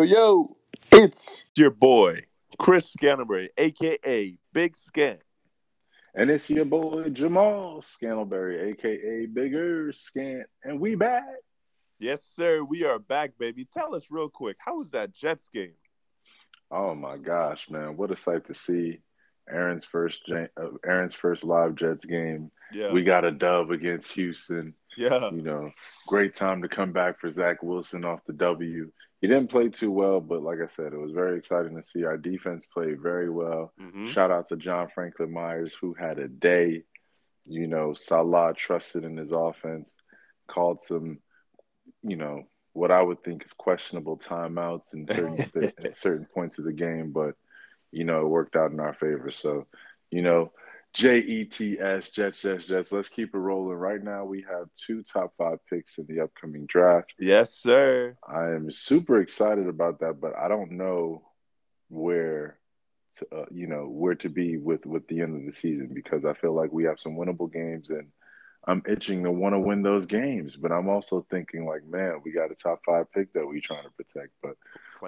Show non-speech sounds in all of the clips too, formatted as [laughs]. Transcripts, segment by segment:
Yo, yo, it's your boy, Chris Scantlebury, aka Big Scant. And it's your boy Jamal Scantlebury, aka Bigger Scant, and we back. Yes, sir. We are back, baby. Tell us real quick, how was that Jets game? Oh my gosh, man! What a sight to see! Aaron's first, uh, Aaron's first live Jets game. Yeah, we got a dub against Houston. Yeah, you know, great time to come back for Zach Wilson off the W he didn't play too well, but like I said, it was very exciting to see our defense play very well. Mm-hmm. Shout out to John Franklin Myers, who had a day. You know, Salah trusted in his offense, called some, you know, what I would think is questionable timeouts in certain [laughs] at certain points of the game, but you know, it worked out in our favor. So, you know, J E T S, Jets, Jets, Jets. Let's keep it rolling. Right now, we have two top five picks in the upcoming draft. Yes, sir. I am super excited about that, but I don't know where, to, uh, you know, where to be with with the end of the season because I feel like we have some winnable games and I'm itching to want to win those games. But I'm also thinking like, man, we got a top five pick that we trying to protect, but.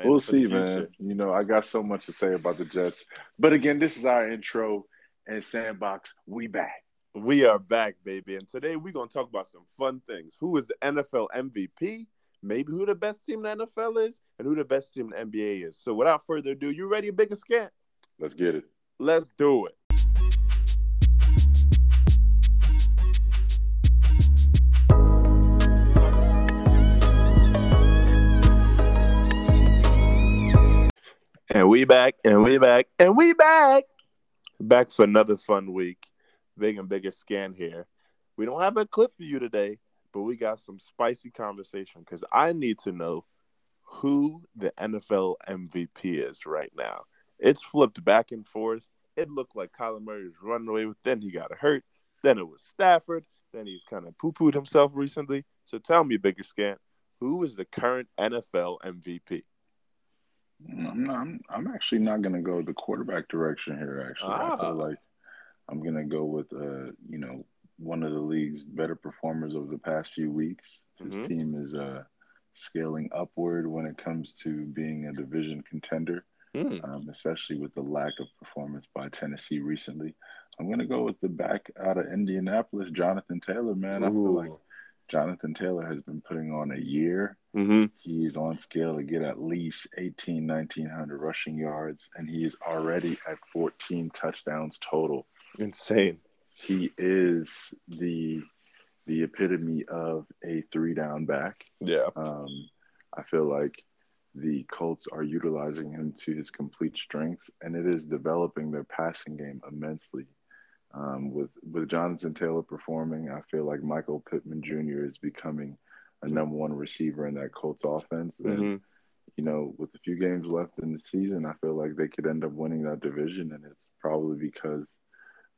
we'll see, man. You know, I got so much to say about the Jets. But again, this is our intro and Sandbox, we back. We are back, baby. And today we're going to talk about some fun things. Who is the NFL MVP? Maybe who the best team in the NFL is, and who the best team in the NBA is. So without further ado, you ready to big a scant? Let's get it. Let's do it. And we back, and we back, and we back back for another fun week. Big and bigger scant here. We don't have a clip for you today, but we got some spicy conversation because I need to know who the NFL MVP is right now. It's flipped back and forth. It looked like Kyler Murray was running away with. Then he got hurt. Then it was Stafford. Then he's kind of poo pooed himself recently. So tell me, bigger scant, who is the current NFL MVP? I'm not, I'm, I'm actually not going to go the quarterback direction here. Actually, ah. I feel ah. like I'm going to go with uh, you know one of the league's better performers over the past few weeks. His mm-hmm. team is uh, scaling upward when it comes to being a division contender, mm. um, especially with the lack of performance by Tennessee recently. I'm going to go with the back out of Indianapolis, Jonathan Taylor. Man, Ooh. I feel like Jonathan Taylor has been putting on a year. Mm-hmm. He's on scale to get at least 18, 1900 rushing yards, and he is already at 14 touchdowns total. Insane. He is the the epitome of a three down back. Yeah. Um, I feel like the Colts are utilizing him to his complete strengths, and it is developing their passing game immensely. Um, with with Jonathan Taylor performing, I feel like Michael Pittman Jr. is becoming a number one receiver in that Colts offense. And mm-hmm. you know, with a few games left in the season, I feel like they could end up winning that division, and it's probably because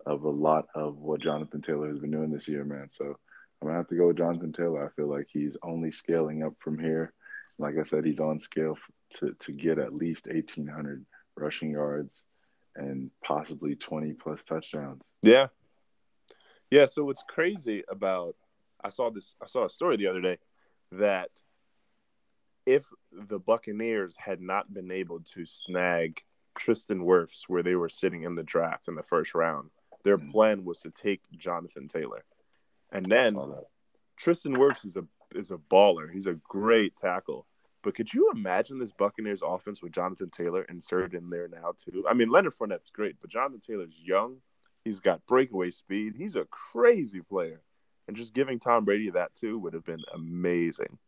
of a lot of what Jonathan Taylor has been doing this year, man. So I'm gonna have to go with Jonathan Taylor. I feel like he's only scaling up from here. Like I said, he's on scale to to get at least 1,800 rushing yards and possibly 20 plus touchdowns. Yeah. Yeah. So what's crazy about, I saw this, I saw a story the other day that if the Buccaneers had not been able to snag Tristan Wirfs where they were sitting in the draft in the first round, their mm-hmm. plan was to take Jonathan Taylor. And then Tristan Wirfs is a is a baller. He's a great tackle. But could you imagine this Buccaneers offense with Jonathan Taylor inserted in there now too? I mean, Leonard Fournette's great, but Jonathan Taylor's young. He's got breakaway speed. He's a crazy player, and just giving Tom Brady that too would have been amazing.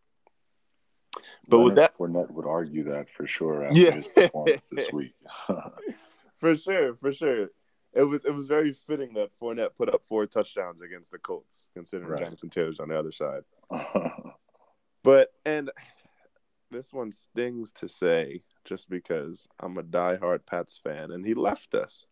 But Leonard with that, Fournette would argue that for sure after yeah. his performance this week. [laughs] [laughs] for sure, for sure. It was it was very fitting that Fournette put up four touchdowns against the Colts, considering right. Jonathan Taylor's on the other side. [laughs] but and this one stings to say just because I'm a diehard Pats fan and he left us.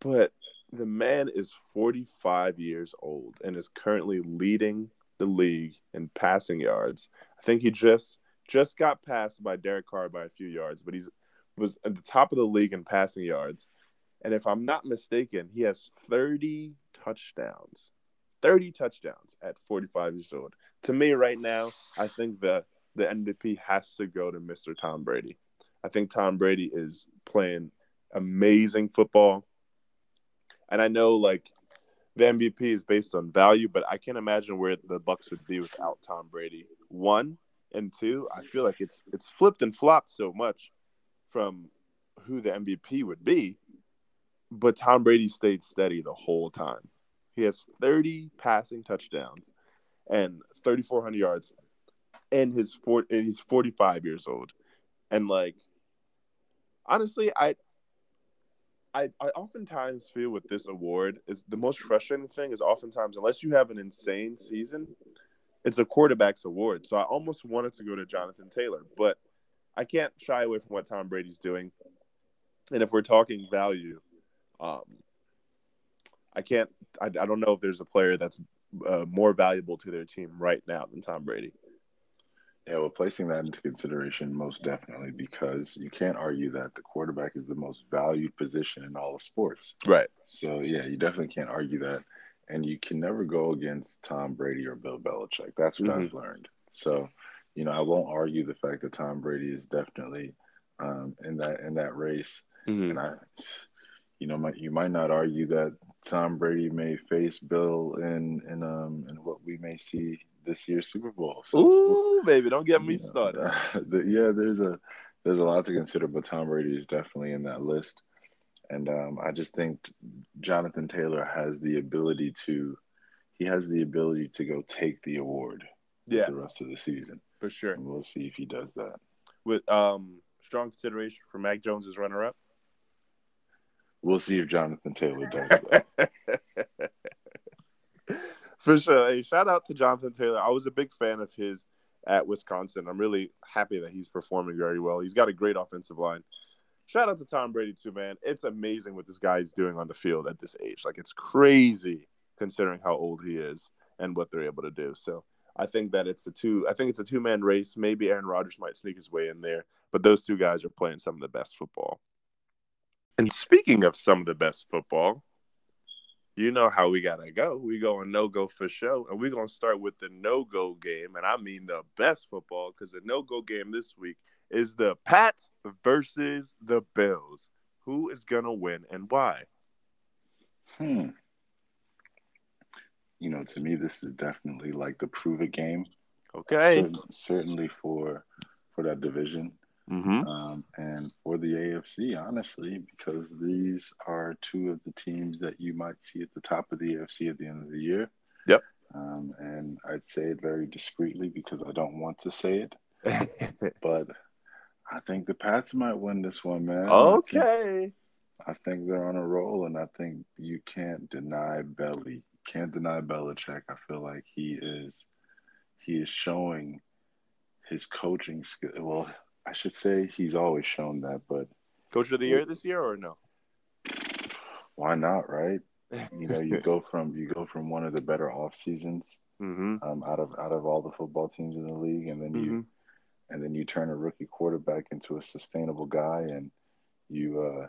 But the man is 45 years old and is currently leading the league in passing yards. I think he just just got passed by Derek Carr by a few yards, but he's was at the top of the league in passing yards. And if I'm not mistaken, he has 30 touchdowns. 30 touchdowns at 45 years old. To me right now, I think the the MVP has to go to Mr. Tom Brady. I think Tom Brady is playing amazing football. And I know like the MVP is based on value, but I can't imagine where the Bucs would be without Tom Brady. One and two, I feel like it's it's flipped and flopped so much from who the MVP would be, but Tom Brady stayed steady the whole time. He has 30 passing touchdowns and 3,400 yards, and his four, and he's 45 years old, and like honestly, I I, I oftentimes feel with this award is the most frustrating thing is oftentimes unless you have an insane season, it's a quarterback's award. So I almost wanted to go to Jonathan Taylor, but I can't shy away from what Tom Brady's doing. And if we're talking value, um, I can't. I, I don't know if there's a player that's uh, more valuable to their team right now than Tom Brady. Yeah, well, placing that into consideration, most definitely, because you can't argue that the quarterback is the most valued position in all of sports. Right. So, yeah, you definitely can't argue that. And you can never go against Tom Brady or Bill Belichick. That's what mm-hmm. I've learned. So, you know, I won't argue the fact that Tom Brady is definitely um, in that in that race. Mm-hmm. And I, you know, might, you might not argue that Tom Brady may face Bill in in um in what we may see this year's Super Bowl. So, Ooh, baby, don't get me know, started. [laughs] the, yeah, there's a there's a lot to consider, but Tom Brady is definitely in that list. And um, I just think Jonathan Taylor has the ability to he has the ability to go take the award yeah. the rest of the season. For sure. And we'll see if he does that. With um strong consideration for Mac Jones as runner up. We'll see if Jonathan Taylor does [laughs] that. For sure. Hey, shout out to Jonathan Taylor. I was a big fan of his at Wisconsin. I'm really happy that he's performing very well. He's got a great offensive line. Shout out to Tom Brady too, man. It's amazing what this guy is doing on the field at this age. Like it's crazy considering how old he is and what they're able to do. So I think that it's a two. I think it's a two man race. Maybe Aaron Rodgers might sneak his way in there, but those two guys are playing some of the best football. And speaking of some of the best football, you know how we gotta go. We going no go for show, and we're gonna start with the no go game, and I mean the best football because the no go game this week is the Pats versus the Bills. Who is gonna win and why? Hmm. You know, to me, this is definitely like the prove it game. Okay. certainly for for that division. Mm-hmm. Um, and for the AFC, honestly, because these are two of the teams that you might see at the top of the AFC at the end of the year. Yep. Um, and I'd say it very discreetly because I don't want to say it. [laughs] but I think the Pats might win this one, man. Okay. I think, I think they're on a roll, and I think you can't deny Belly. Can't deny Belichick. I feel like he is he is showing his coaching skill. Well, I should say he's always shown that, but coach of the year this year or no? Why not, right? [laughs] you know, you go from you go from one of the better off seasons mm-hmm. um, out of out of all the football teams in the league, and then mm-hmm. you and then you turn a rookie quarterback into a sustainable guy, and you uh,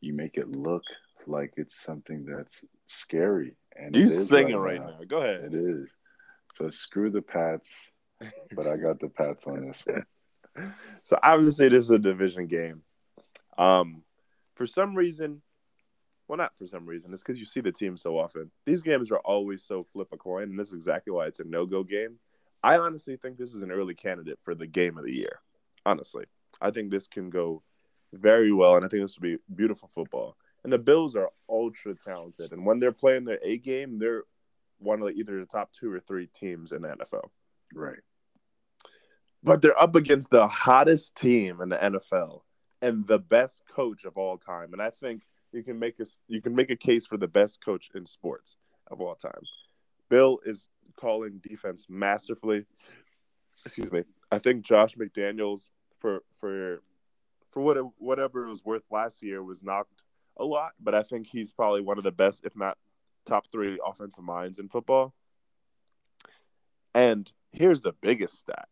you make it look like it's something that's scary. And you singing right, right now. now. Go ahead. It is. So screw the Pats, but I got the Pats on this one [laughs] so obviously this is a division game. Um, for some reason, well, not for some reason, it's because you see the team so often. These games are always so flip a coin, and this is exactly why it's a no go game. I honestly think this is an early candidate for the game of the year. Honestly, I think this can go very well, and I think this will be beautiful football. And the Bills are ultra talented, and when they're playing their A game, they're one of either the top two or three teams in the NFL. Right but they're up against the hottest team in the NFL and the best coach of all time. And I think you can make a you can make a case for the best coach in sports of all time. Bill is calling defense masterfully. Excuse me. I think Josh McDaniels for for for what whatever it was worth last year was knocked a lot, but I think he's probably one of the best, if not top three, offensive minds in football. And here's the biggest stat: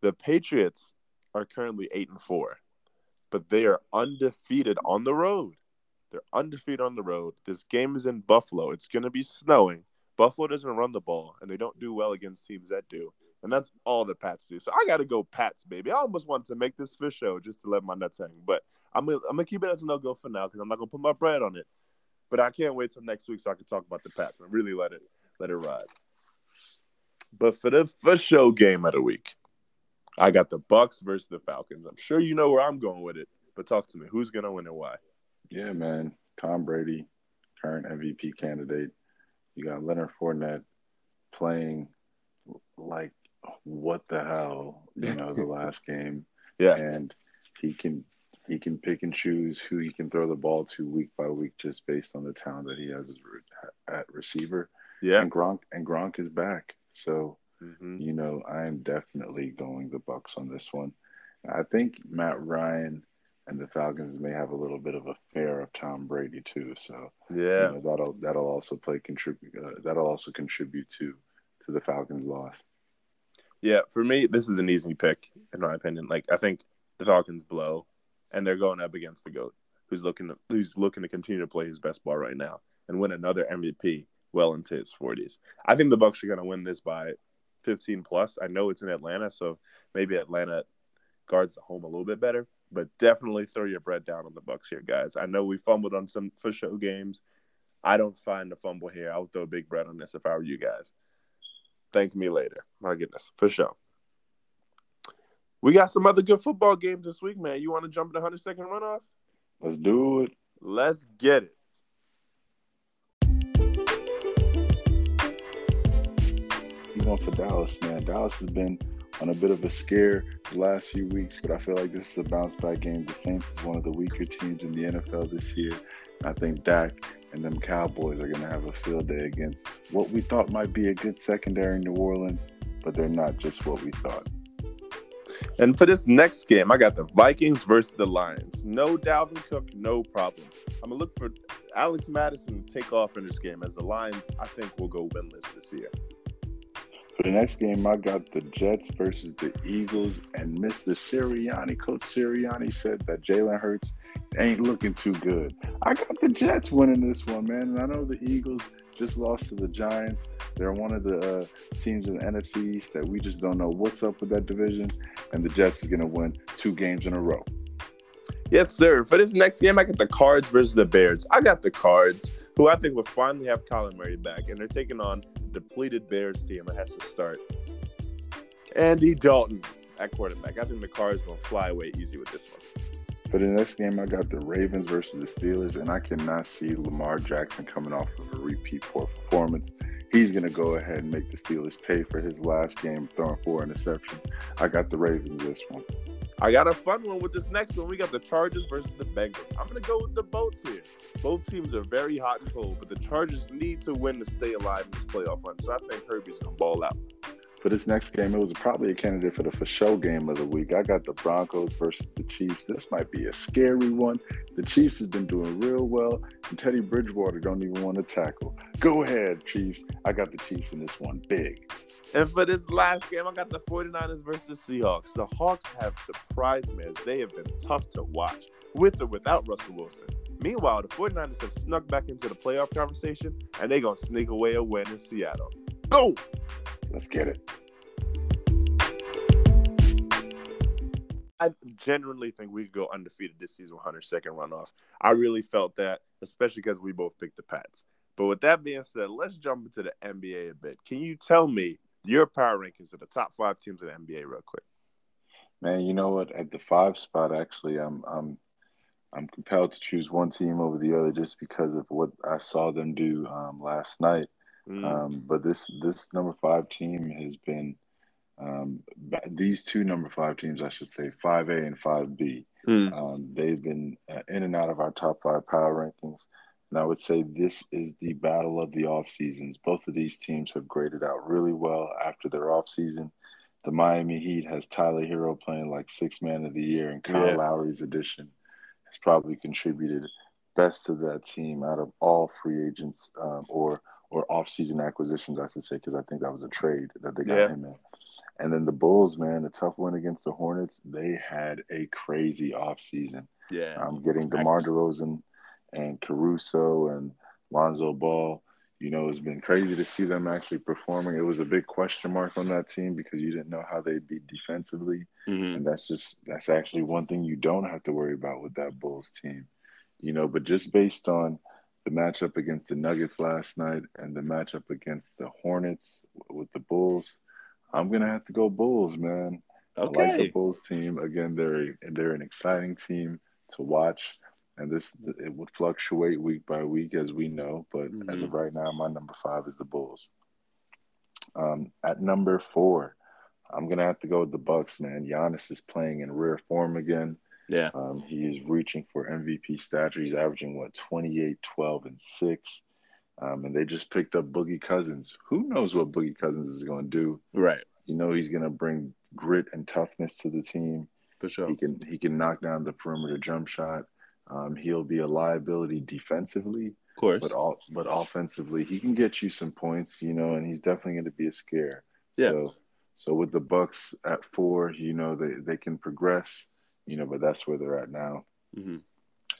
the Patriots are currently eight and four, but they are undefeated on the road. They're undefeated on the road. This game is in Buffalo. It's going to be snowing. Buffalo doesn't run the ball, and they don't do well against teams that do. And that's all the Pats do. So I got to go Pats, baby. I almost want to make this fish show just to let my nuts hang. But I'm gonna, I'm gonna keep it as a no go for now because I'm not gonna put my bread on it. But I can't wait till next week so I can talk about the Pats and really let it let it ride. But for the first show game of the week, I got the Bucs versus the Falcons. I'm sure you know where I'm going with it, but talk to me. Who's gonna win and why? Yeah, man. Tom Brady, current MVP candidate. You got Leonard Fournette playing like what the hell, you know, the [laughs] last game. Yeah. And he can he can pick and choose who he can throw the ball to week by week just based on the talent that he has at receiver. Yeah. And Gronk and Gronk is back. So, mm-hmm. you know, I am definitely going the Bucs on this one. I think Matt Ryan and the Falcons may have a little bit of a fear of Tom Brady too. So yeah, you know, that'll that'll also play contribute. Uh, that'll also contribute to to the Falcons' loss. Yeah, for me, this is an easy pick in my opinion. Like I think the Falcons blow, and they're going up against the goat, who's looking to, who's looking to continue to play his best ball right now and win another MVP well into his 40s. I think the Bucs are going to win this by 15 plus. I know it's in Atlanta, so maybe Atlanta guards the home a little bit better, but definitely throw your bread down on the Bucs here, guys. I know we fumbled on some for show games. I don't find a fumble here. I would throw a big bread on this if I were you guys. Thank me later. My goodness, for sure. We got some other good football games this week, man. You want to jump in the 100 second runoff? Let's do it. Let's get it. Going for Dallas, man. Dallas has been on a bit of a scare the last few weeks, but I feel like this is a bounce back game. The Saints is one of the weaker teams in the NFL this year. I think Dak and them Cowboys are going to have a field day against what we thought might be a good secondary in New Orleans, but they're not just what we thought. And for this next game, I got the Vikings versus the Lions. No Dalvin Cook, no problem. I'm gonna look for Alex Mattison to take off in this game as the Lions, I think, will go winless this year. For the next game, I got the Jets versus the Eagles, and Mr. Sirianni, Coach Sirianni said that Jalen Hurts ain't looking too good. I got the Jets winning this one, man, and I know the Eagles just lost to the Giants. They're one of the uh, teams in the NFC East that we just don't know what's up with that division. And the Jets is going to win two games in a row. Yes, sir. For this next game, I got the Cards versus the Bears. I got the Cards, who I think will finally have Kyler Murray back, and they're taking on depleted Bears team that has to start Andy Dalton at quarterback. I think the car is going to fly away easy with this one. For the next game, I got the Ravens versus the Steelers, and I cannot see Lamar Jackson coming off of a repeat poor performance. He's going to go ahead and make the Steelers pay for his last game throwing four interceptions. I got the Ravens this one. I got a fun one with this next one. We got the Chargers versus the Bengals. I'm to go with the Bolts here. Both teams are very hot and cold, but the Chargers need to win to stay alive in this playoff run. So I think Herbie's to ball out for this next game, it was probably a candidate for the for show game of the week. I got the Broncos versus the Chiefs. This might be a scary one. The Chiefs has been doing real well, and Teddy Bridgewater don't even want to tackle. Go ahead, Chiefs. I got the Chiefs in this one big. And for this last game, I got the 49ers versus Seahawks. The Hawks have surprised me as they have been tough to watch, with or without Russell Wilson. Meanwhile, the 49ers have snuck back into the playoff conversation, and they're going to sneak away a win in Seattle. Go! Let's get it. I genuinely think we could go undefeated this season 100 second runoff. I really felt that, especially because we both picked the Pats. But with that being said, let's jump into the NBA a bit. Can you tell me your power rankings of the top five teams in the NBA real quick? Man, you know what? At the five spot, actually, I'm I'm I'm compelled to choose one team over the other just because of what I saw them do um, last night. Mm. Um, but this this number five team has been um, these two number five teams, I should say, five A and five B. Mm. Um, they've been uh, in and out of our top five power rankings, and I would say this is the battle of the off seasons. Both of these teams have graded out really well after their off season. The Miami Heat has Tyler Herro playing like six man of the year, and Kyle yeah. Lowry's addition has probably contributed best to that team out of all free agents um, or or off-season acquisitions, I should say, because I think that was a trade that they got yeah. him in. And then the Bulls, man, the tough win against the Hornets, they had a crazy offseason. Yeah. I'm um, getting DeMar DeRozan and Caruso and Lonzo Ball. You know, it's been crazy to see them actually performing. It was a big question mark on that team because you didn't know how they'd be defensively. Mm-hmm. And that's just that's actually one thing you don't have to worry about with that Bulls team. You know, but just based on the matchup against the Nuggets last night and the matchup against the Hornets with the Bulls, I'm gonna have to go Bulls, man. Okay. I like the Bulls team. Again, they're they're an exciting team to watch, and this it would fluctuate week by week as we know. But mm-hmm. as of right now, my number five is the Bulls. Um, at number four, I'm gonna have to go with the Bucks, man. Giannis is playing in rare form again. Yeah. Um, he is reaching for MVP stature. He's averaging what 28, 12, and six. Um, and they just picked up Boogie Cousins. Who knows what Boogie Cousins is going to do? Right. You know he's going to bring grit and toughness to the team. For sure. He can he can knock down the perimeter jump shot. Um, he'll be a liability defensively, of course, but all but offensively he can get you some points. You know, and he's definitely going to be a scare. Yeah. So, so with the Bucks at four, you know they they can progress. You know, but that's where they're at now. Mm-hmm.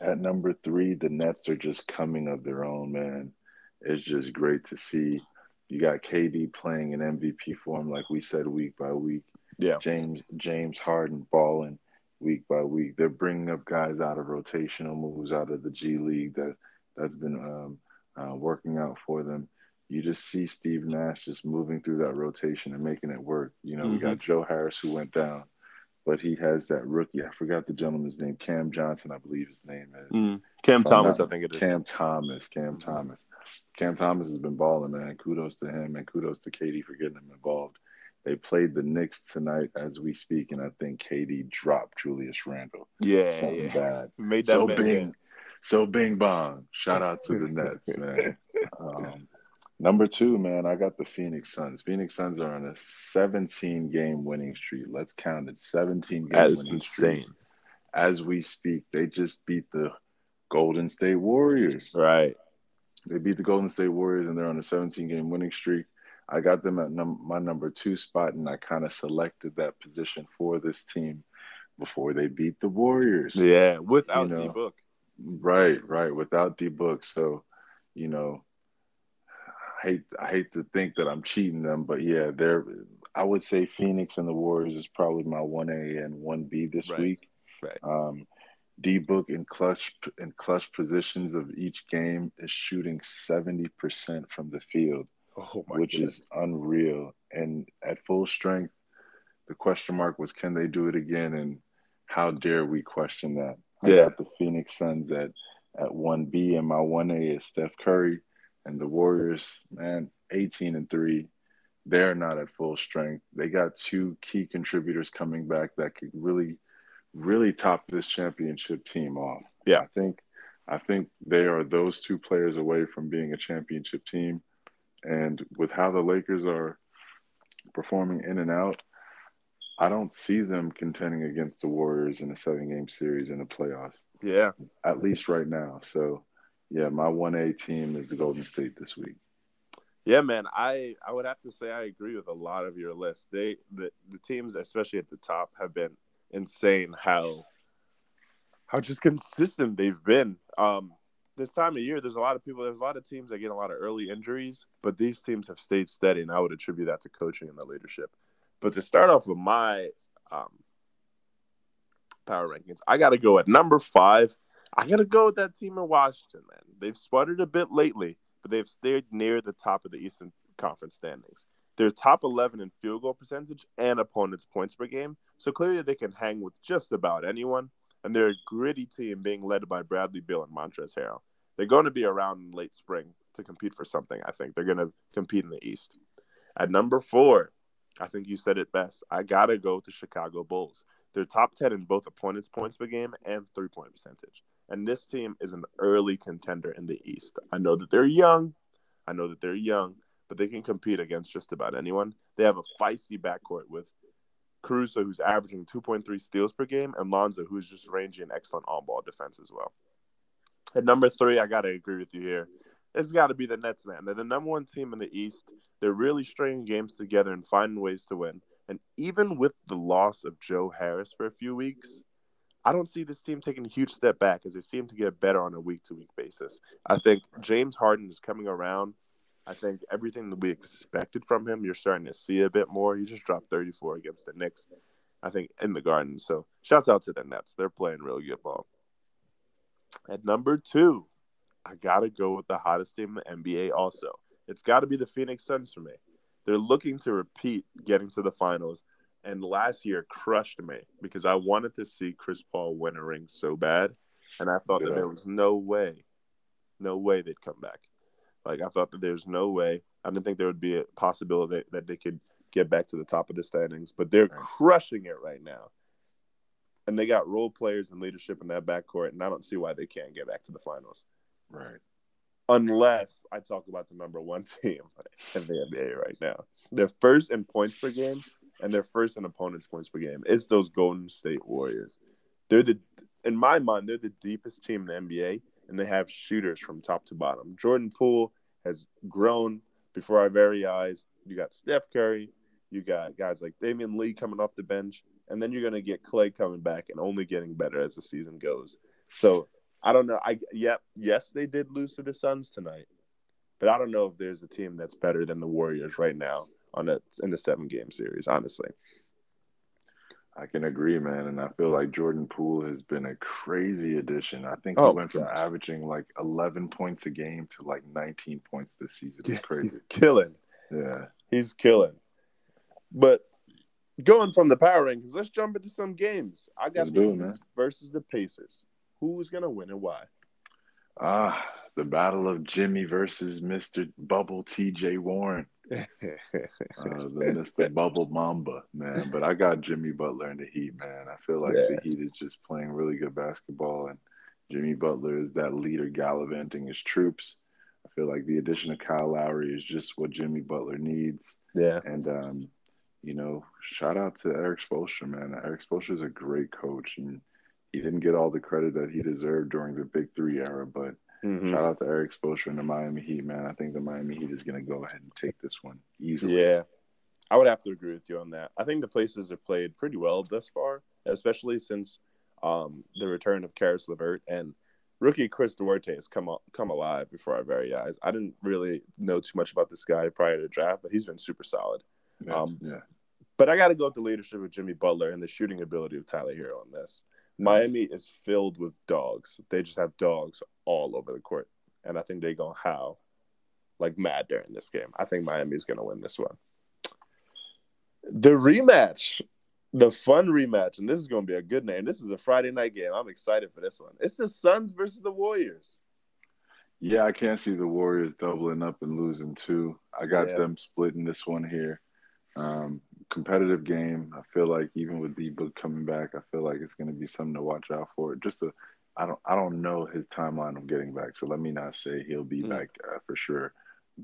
At number three, the Nets are just coming of their own, man. It's just great to see. You got KD playing in MVP form, like we said, week by week. Yeah. James James Harden balling week by week. They're bringing up guys out of rotational moves out of the G League that that's been um, uh, working out for them. You just see Steve Nash just moving through that rotation and making it work. You know, mm-hmm. we got Joe Harris who went down, but he has that rookie. I forgot the gentleman's name. Cam Johnson, I believe his name is. Mm. Cam Thomas, not, I think it is. Cam Thomas. Cam Thomas. Cam Thomas has been balling, man. Kudos to him and kudos to KD for getting him involved. They played the Knicks tonight as we speak, and I think KD dropped Julius Randle. Yeah, something yeah. bad. [laughs] Made that so bing, so bing bong. Shout out to the [laughs] Nets, man. Um, number two, man, I got the Phoenix Suns. Phoenix Suns are on a 17 game winning streak. Let's count it 17 game That is insane. streak. As we speak, they just beat the Golden State Warriors. Right. They beat the Golden State Warriors, and they're on a 17 game winning streak. I got them at num- my number two spot, and I kind of selected that position for this team before they beat the Warriors. Yeah, without You know, D Book. Right, right, without D Book. So, you know, I hate I hate to think that I'm cheating them, but yeah, they're. I would say Phoenix and the Warriors is probably my one A and one B this Right, week. right. Um, D Book in clutch in clutch positions of each game is shooting seventy percent from the field Oh my which goodness. is unreal. And at full strength, the question mark was can they do it again? And how dare we question that? I Yeah. got the Phoenix Suns at at one B, and my one A is Steph Curry, and the Warriors, man, eighteen and three. They're not at full strength. They got two key contributors coming back that could really, really top this championship team off. Yeah. I think, I think they are those two players away from being a championship team. And with how the Lakers are performing in and out, I don't see them contending against the Warriors in a seven game series in the playoffs, Yeah. at least right now. So, yeah, my 1A team is the Golden State this week. Yeah, man. I I would have to say I agree with a lot of your list. They the the teams, especially at the top, have been insane. How how just consistent they've been. Um, this time of year, there's a lot of people. There's a lot of teams that get a lot of early injuries, but these teams have stayed steady, and I would attribute that to coaching and the leadership. But to start off with my um, power rankings, I got to go at number five. I got to go with that team in Washington, man. They've sputtered a bit lately, but they've stayed near the top of the Eastern Conference standings. They're top 11 in field goal percentage and opponents' points per game, so clearly they can hang with just about anyone. And they're a gritty team being led by Bradley Beal and Montrezl Harrell. They're going to be around in late spring to compete for something, I think. They're going to compete in the East. At number four, I think you said it best. I got to go to Chicago Bulls. They're top 10 in both opponents' points per game and three point percentage. And this team is an early contender in the East. I know that they're young. I know that they're young, but they can compete against just about anyone. They have a feisty backcourt with Caruso, who's averaging 2.3 steals per game, and Lonzo, who's just ranging excellent on ball defense as well. At number three, I got to agree with you here. It's got to be the Nets, man. They're the number one team in the East. They're really stringing games together and finding ways to win. And even with the loss of Joe Harris for a few weeks, I don't see this team taking a huge step back as they seem to get better on a week to week basis. I think James Harden is coming around. I think everything that we expected from him, you're starting to see a bit more. He just dropped 34 against the Knicks, I think, in the Garden. So, shouts out to the Nets. They're playing real good ball. At number two, I got to go with the hottest team in the NBA also. It's got to be the Phoenix Suns for me. They're looking to repeat getting to the finals. And last year crushed me because I wanted to see Chris Paul win a ring so bad. And I thought that there was no way, no way they'd come back. Like I thought that there's no way. I didn't think there would be a possibility that, that they could get back to the top of the standings, but they're right. crushing it right now. And they got role players and leadership in that backcourt, and I don't see why they can't get back to the finals. Right. Unless I talk about the number one [laughs] team in the NBA right now. They're first in points per game, and they're first in opponents' points per game. It's those Golden State Warriors. They're the, in my mind, they're the deepest team in the NBA, and they have shooters from top to bottom. Jordan Poole has grown before our very eyes. You got Steph Curry, you got guys like Damion Lee coming off the bench, and then you're going to get Klay coming back and only getting better as the season goes. So I don't know. I yep, yes, they did lose to the Suns tonight, but I don't know if there's a team that's better than the Warriors right now on a in the seven game series. Honestly, I can agree, man. And I feel like Jordan Poole has been a crazy addition. I think he oh, went from gosh. averaging like 11 points a game to like 19 points this season. It's crazy. He's killing. Yeah. He's killing. But going from the power rankings, let's jump into some games. I got the versus the Pacers. Who's going to win and why? Ah, the battle of Jimmy versus Mr. Bubble TJ Warren [laughs] uh, the Mr. Bubble Mamba, man. But I got Jimmy Butler in the Heat, man. I feel like yeah. the Heat is just playing really good basketball, and Jimmy Butler is that leader gallivanting his troops. I feel like the addition of Kyle Lowry is just what Jimmy Butler needs. Yeah. And, um, you know, shout out to Erik Spoelstra, man. Erik Spoelstra is a great coach, and he didn't get all the credit that he deserved during the Big Three era, but – Mm-hmm. Shout out to Erik Spoelstra and the Miami Heat, man. I think the Miami Heat is going to go ahead and take this one easily. Yeah, I would have to agree with you on that. I think the Pacers have played pretty well thus far, especially since um, the return of Caris LeVert and rookie Chris Duarte has come come alive before our very eyes. I didn't really know too much about this guy prior to the draft, but he's been super solid. Yeah, um, yeah. But I got to go with the leadership of Jimmy Butler and the shooting ability of Tyler Herro on this. Miami is filled with dogs. They just have dogs all over the court, and I think they're gonna howl like mad during this game. I think Miami's gonna win this one. The rematch, the fun rematch, and this is gonna be a good name. This is a Friday night game. I'm excited for this one. It's the Suns versus the Warriors. Yeah, I can't see the Warriors doubling up and losing too. I got yeah. them splitting this one here. Um, competitive game. I feel like even with D Book coming back, I feel like it's going to be something to watch out for. Just to, I don't, I don't know his timeline of getting back, so let me not say he'll be mm. back uh, for sure.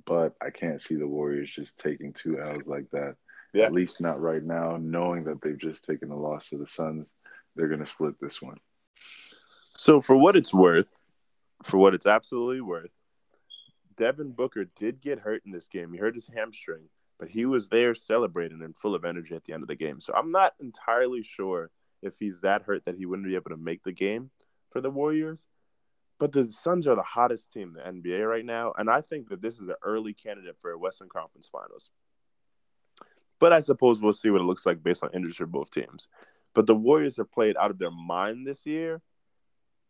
But I can't see the Warriors just taking two L's like that. Yeah. At least not right now, knowing that they've just taken a loss to the Suns. They're going to split this one. So, for what it's worth, for what it's absolutely worth, Devin Booker did get hurt in this game. He hurt his hamstring but he was there celebrating and full of energy at the end of the game. So I'm not entirely sure if he's that hurt that he wouldn't be able to make the game for the Warriors. But the Suns are the hottest team in the NBA right now, and I think that this is an early candidate for a Western Conference Finals. But I suppose we'll see what it looks like based on injuries for both teams. But the Warriors have played out of their mind this year.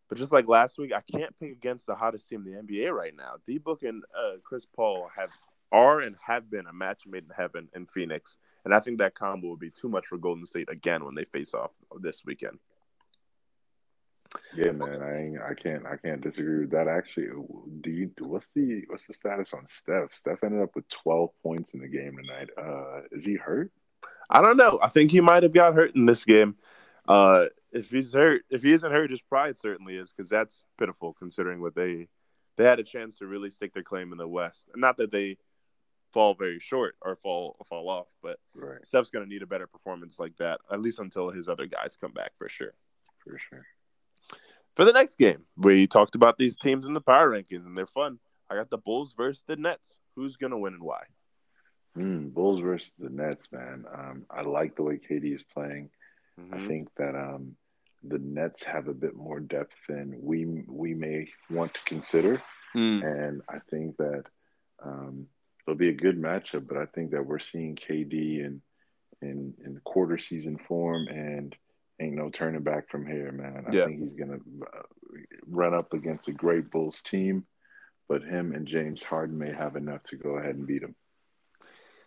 But just like last week, I can't pick against the hottest team in the NBA right now. D Book and uh, Chris Paul have are and have been a match made in heaven in Phoenix. And I think that combo would be too much for Golden State again when they face off this weekend. Yeah, man, I ain't, I can't I can't disagree with that. Actually, do you what's the what's the status on Steph? Steph ended up with twelve points in the game tonight. Uh, is he hurt? I don't know. I think he might have got hurt in this game. Uh, if he's hurt, if he isn't hurt, his pride certainly is because that's pitiful considering what they they had a chance to really stick their claim in the West. Not that they fall very short or fall fall off. But right. Steph's going to need a better performance like that, at least until his other guys come back for sure. For sure. For the next game, we talked about these teams in the power rankings, and they're fun. I got the Bulls versus the Nets. Who's going to win and why? Mm, Bulls versus the Nets, man. Um, I like the way KD is playing. Mm-hmm. I think that um, the Nets have a bit more depth than we we may want to consider, mm. and I think that um, it'll be a good matchup. But I think that we're seeing KD in in in the quarter season form, and ain't no turning back from here, man. I Yeah. think he's gonna uh, run up against a great Bulls team, but him and James Harden may have enough to go ahead and beat him.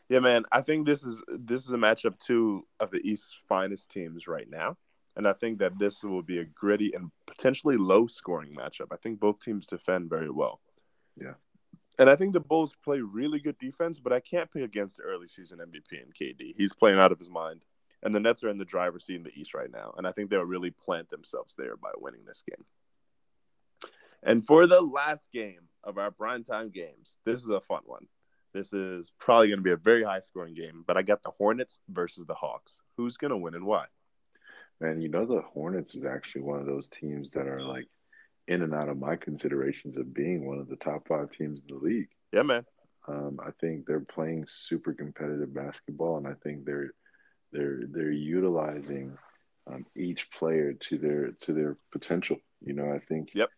Yeah, man. I think this is this is a matchup two of the East's finest teams right now, and I think that this will be a gritty and potentially low scoring matchup. I think both teams defend very well. Yeah. And I think the Bulls play really good defense, but I can't pick against the early season MVP and KD. He's playing out of his mind. And the Nets are in the driver's seat in the East right now. And I think they'll really plant themselves there by winning this game. And for the last game of our primetime games, this is a fun one. This is probably going to be a very high scoring game, but I got the Hornets versus the Hawks. Who's going to win and why? Man, you know the Hornets is actually one of those teams that are like in and out of my considerations of being one of the top five teams in the league. Yeah, man. Um, I think they're playing super competitive basketball, and I think they're they're they're utilizing um, each player to their to their potential. You know, I think Yep.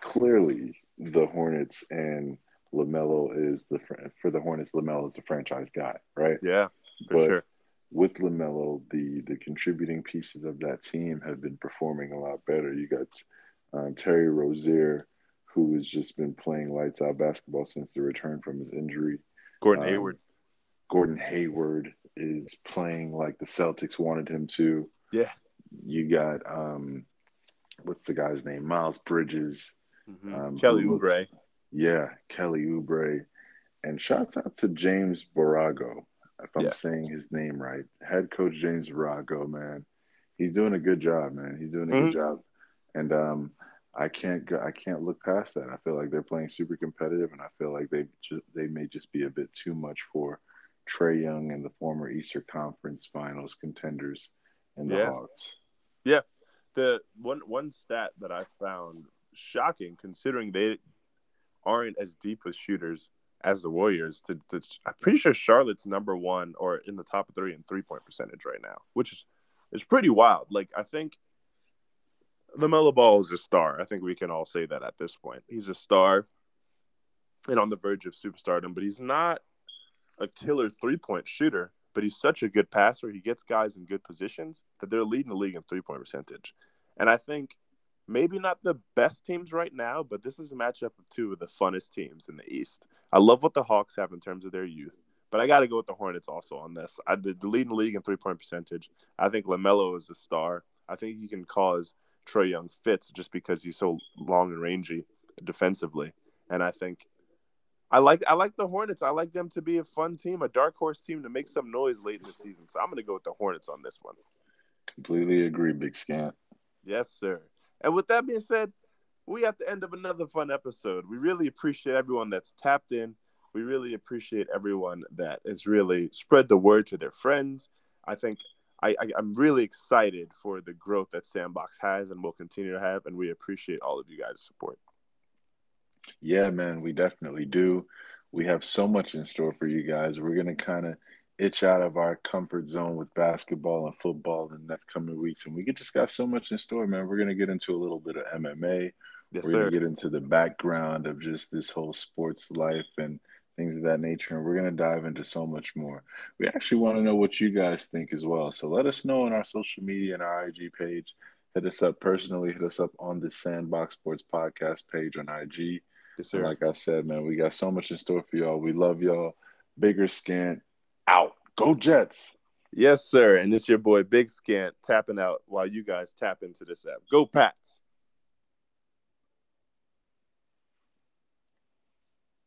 clearly the Hornets and LaMelo is the for the Hornets. LaMelo is the franchise guy, right? Yeah, for But sure. with LaMelo, the the contributing pieces of that team have been performing a lot better. You got um, Terry Rozier, who has just been playing lights out basketball since the return from his injury. Gordon um, Hayward. Gordon Hayward is playing like the Celtics wanted him to. Yeah. You got um, what's the guy's name? Miles Bridges. Mhm. um, Kelly looks- Oubre. Yeah, Kelly Oubre. And shouts out to James Borrego, if I'm Yeah. saying his name right. Head coach James Borrego, man. He's doing a good job, man. He's doing a Mhm. good job. And um, I can't go, I can't look past that. I feel like they're playing super competitive, and I feel like they just they may just be a bit too much for Trae Young and the former Eastern Conference Finals contenders and the Yeah. Hawks. Yeah, the one one stat that I found shocking, considering they aren't as deep with shooters as the Warriors. To, to, I'm pretty sure Charlotte's number one or in the top three in three point percentage right now, which is is pretty wild. Like I think LaMelo Ball is a star. I think we can all say that at this point. He's a star and on the verge of superstardom, but he's not a killer three point shooter. But he's such a good passer. He gets guys in good positions that they're leading the league in three point percentage. And I think maybe not the best teams right now, but this is a matchup of two of the funnest teams in the East. I love what the Hawks have in terms of their youth, but I got to go with the Hornets also on this. I the leading the league in three point percentage. I think LaMelo is a star. I think he can cause Trae Young fits just because he's so long and rangy defensively. And I think I like I like the Hornets. I like them to be a fun team, a dark horse team to make some noise late in the season. So I'm going to go with the Hornets on this one. Completely agree, Big Scant. Yes, sir. And with that being said, we at the end of another fun episode. We really appreciate everyone that's tapped in. We really appreciate everyone that has really spread the word to their friends. I think I, I, I'm really excited for the growth that Sandbox has and will continue to have, and we appreciate all of you guys' support. Yeah, man, we definitely do. We have so much in store for you guys. We're going to kind of itch out of our comfort zone with basketball and football in the next coming weeks. And we just got so much in store, man. We're going to get into a little bit of MMA. Yes, We're going to get into the background of just this whole sports life and things of that nature. And we're going to dive into so much more. We actually want to know what you guys think as well. So let us know on our social media and our IG page. Hit us up personally. Hit us up on the Sandbox Sports Podcast page on IG. Yes, And sir. like I said, man, we got so much in store for y'all. We love y'all. Bigger Scant out. Go Jets. Yes, sir. And it's your boy Big Scant tapping out while you guys tap into this app. Go Pats.